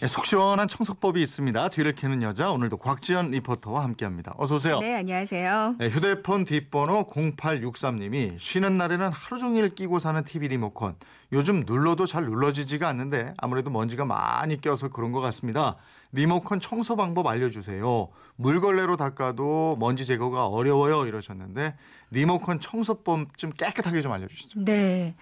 네, 속 시원한 청소법이 있습니다. 뒤를 캐는 여자 오늘도 곽지연 리포터와 함께합니다. 어서 오세요. 네, 안녕하세요. 네, 휴대폰 뒷번호 0863님이 쉬는 날에는 하루 종일 끼고 사는 TV 리모컨 요즘 눌러도 잘 눌러지지가 않는데 아무래도 먼지가 많이 껴서 그런 것 같습니다. 리모컨 청소 방법 알려주세요. 물걸레로 닦아도 먼지 제거가 어려워요 이러셨는데 리모컨 청소법 좀 깨끗하게 좀 알려주시죠. 네.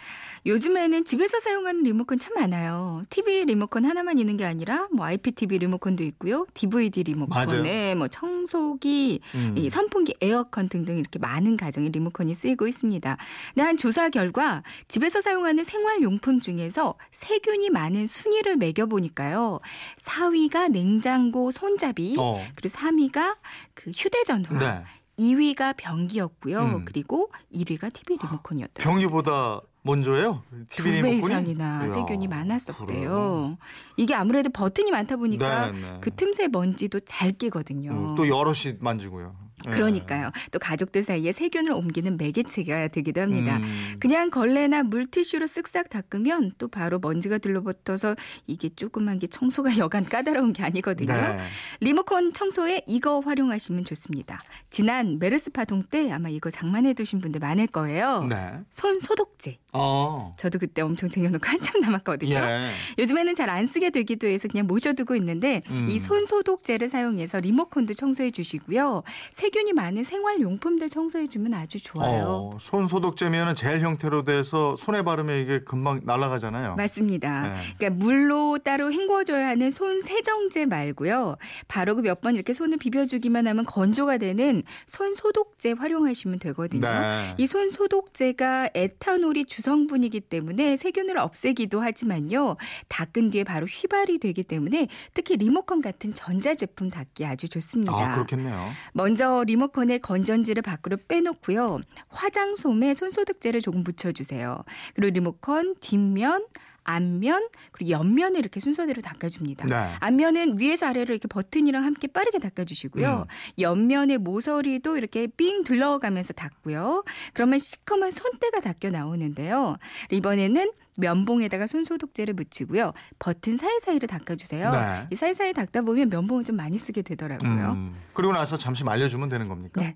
요즘에는 집에서 사용하는 리모컨 참 많아요. TV 리모컨 하나만 있는 게 아니라 뭐 IPTV 리모컨도 있고요. DVD 리모컨에 뭐 청소기, 음. 이 선풍기, 에어컨 등등 이렇게 많은 가정의 리모컨이 쓰이고 있습니다. 근데 한 조사 결과 집에서 사용하는 생활 용품 중에서 세균이 많은 순위를 매겨 보니까요. 4위가 냉장고 손잡이, 어. 그리고 3위가 그 휴대전화, 네. 2위가 변기였고요. 음. 그리고 1위가 TV 리모컨이었더라고요. 변기보다 먼저예요? TV 두배 리모컨이? 이상이나 이야, 세균이 그래요? 많았었대요. 이게 아무래도 버튼이 많다 보니까 네, 네. 그 틈새 먼지도 잘 끼거든요. 음, 또 여럿이 만지고요. 네. 그러니까요. 또 가족들 사이에 세균을 옮기는 매개체가 되기도 합니다. 음. 그냥 걸레나 물티슈로 쓱싹 닦으면 또 바로 먼지가 들러붙어서 이게 조그만 게 청소가 여간 까다로운 게 아니거든요. 네. 리모컨 청소에 이거 활용하시면 좋습니다. 지난 메르스 파동 때 아마 이거 장만해 두신 분들 많을 거예요. 네. 손 소독제. 어. 저도 그때 엄청 쟁여놓고 한참 남았거든요. 예. 요즘에는 잘 안 쓰게 되기도 해서 그냥 모셔두고 있는데 음. 이 손 소독제를 사용해서 리모컨도 청소해 주시고요. 세균 이 많은 생활용품들 청소해 주면 아주 좋아요. 어, 손 소독제면은 젤 형태로 돼서 손에 바르면 이게 금방 날아가잖아요. 맞습니다. 네. 그러니까 물로 따로 헹궈줘야 하는 손 세정제 말고요. 바르고 몇번 이렇게 손을 비벼주기만 하면 건조가 되는 손 소독제 활용하시면 되거든요. 네. 이손 소독제가 에탄올이 주성분이기 때문에 세균을 없애기도 하지만요. 닦은 뒤에 바로 휘발이 되기 때문에 특히 리모컨 같은 전자제품 닦기 아주 좋습니다. 아, 그렇겠네요. 먼저 리모컨의 건전지를 밖으로 빼놓고요. 화장솜에 손소독제를 조금 묻혀주세요. 그리고 리모컨 뒷면, 앞면, 그리고 옆면을 이렇게 순서대로 닦아줍니다. 네. 앞면은 위에서 아래로 이렇게 버튼이랑 함께 빠르게 닦아주시고요. 음. 옆면의 모서리도 이렇게 삥 둘러가면서 닦고요. 그러면 시커먼 손때가 닦여 나오는데요. 이번에는 면봉에다가 손소독제를 묻히고요. 버튼 사이사이를 닦아주세요. 네. 이 사이사이 닦다 보면 면봉을 좀 많이 쓰게 되더라고요. 음, 그리고 나서 잠시 말려주면 되는 겁니까? 네.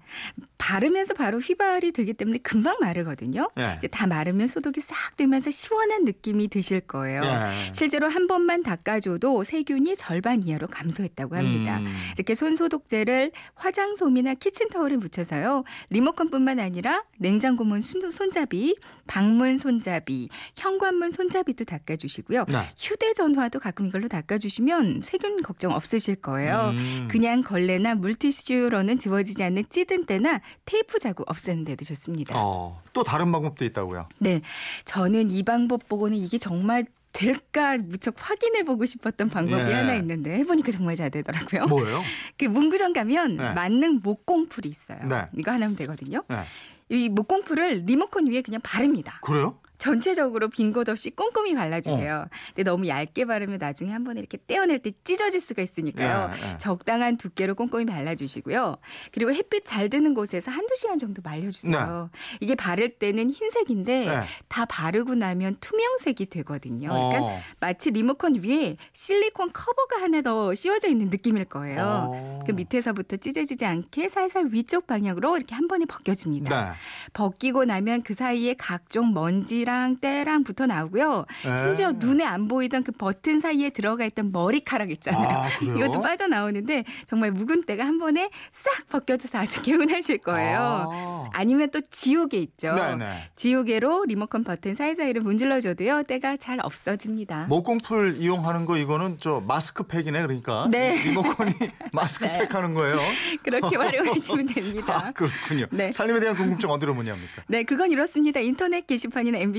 바르면서 바로 휘발이 되기 때문에 금방 마르거든요. 예. 이제 다 마르면 소독이 싹 되면서 시원한 느낌이 드실 거예요. 예. 실제로 한 번만 닦아줘도 세균이 절반 이하로 감소했다고 합니다. 음. 이렇게 손 소독제를 화장솜이나 키친타올에 묻혀서요. 리모컨뿐만 아니라 냉장고문 순- 손잡이, 방문 손잡이, 현관 문 손잡이도 닦아주시고요. 네. 휴대전화도 가끔 이걸로 닦아주시면 세균 걱정 없으실 거예요. 음. 그냥 걸레나 물티슈로는 지워지지 않는 찌든 때나 테이프 자국 없애는 데도 좋습니다. 어, 또 다른 방법도 있다고요. 네, 저는 이 방법 보고는 이게 정말 될까 무척 확인해 보고 싶었던 방법이 예. 하나 있는데 해보니까 정말 잘 되더라고요. 뭐예요? 그 문구점 가면 네. 만능 목공풀이 있어요. 네. 이거 하나 하면 되거든요. 네. 이 목공풀을 리모컨 위에 그냥 바릅니다. 그래요? 전체적으로 빈 곳 없이 꼼꼼히 어. 발라주세요. 근데 너무 얇게 바르면 나중에 한 번에 이렇게 떼어낼 때 찢어질 수가 있으니까요. 예, 예. 적당한 두께로 꼼꼼히 발라주시고요. 그리고 햇빛 잘 드는 곳에서 한두 시간 정도 말려주세요. 이게 바를 때는 흰색인데 네. 다 바르고 나면 투명색이 되거든요. 그러니까 어. 마치 리모컨 위에 실리콘 커버가 하나 더 씌워져 있는 느낌일 거예요. 어. 그 밑에서부터 찢어지지 않게 살살 위쪽 방향으로 이렇게 한 번에 벗겨줍니다. 네. 벗기고 나면 그 사이에 각종 먼지랑 때랑 붙어 나오고요. 네. 심지어 눈에 안 보이던 그 버튼 사이에 들어가 있던 머리카락 있잖아요. 아? 이것도 빠져나오는데 정말 묵은 때가 한 번에 싹 벗겨져서 아주 개운하실 거예요. 아. 아니면 또 지우개 있죠. 네네. 지우개로 리모컨 버튼 사이사이를 문질러줘도요. 때가 잘 없어집니다. 목공풀 이용하는 거 이거는 저 마스크팩이네 그러니까 네. 이 리모컨이 마스크팩 하는 거예요. 그렇게 활용하시면 됩니다. 아, 그렇군요. 네. 살림에 대한 궁금증 어디로 문의합니까? 네, 그건 이렇습니다. 인터넷 게시판이나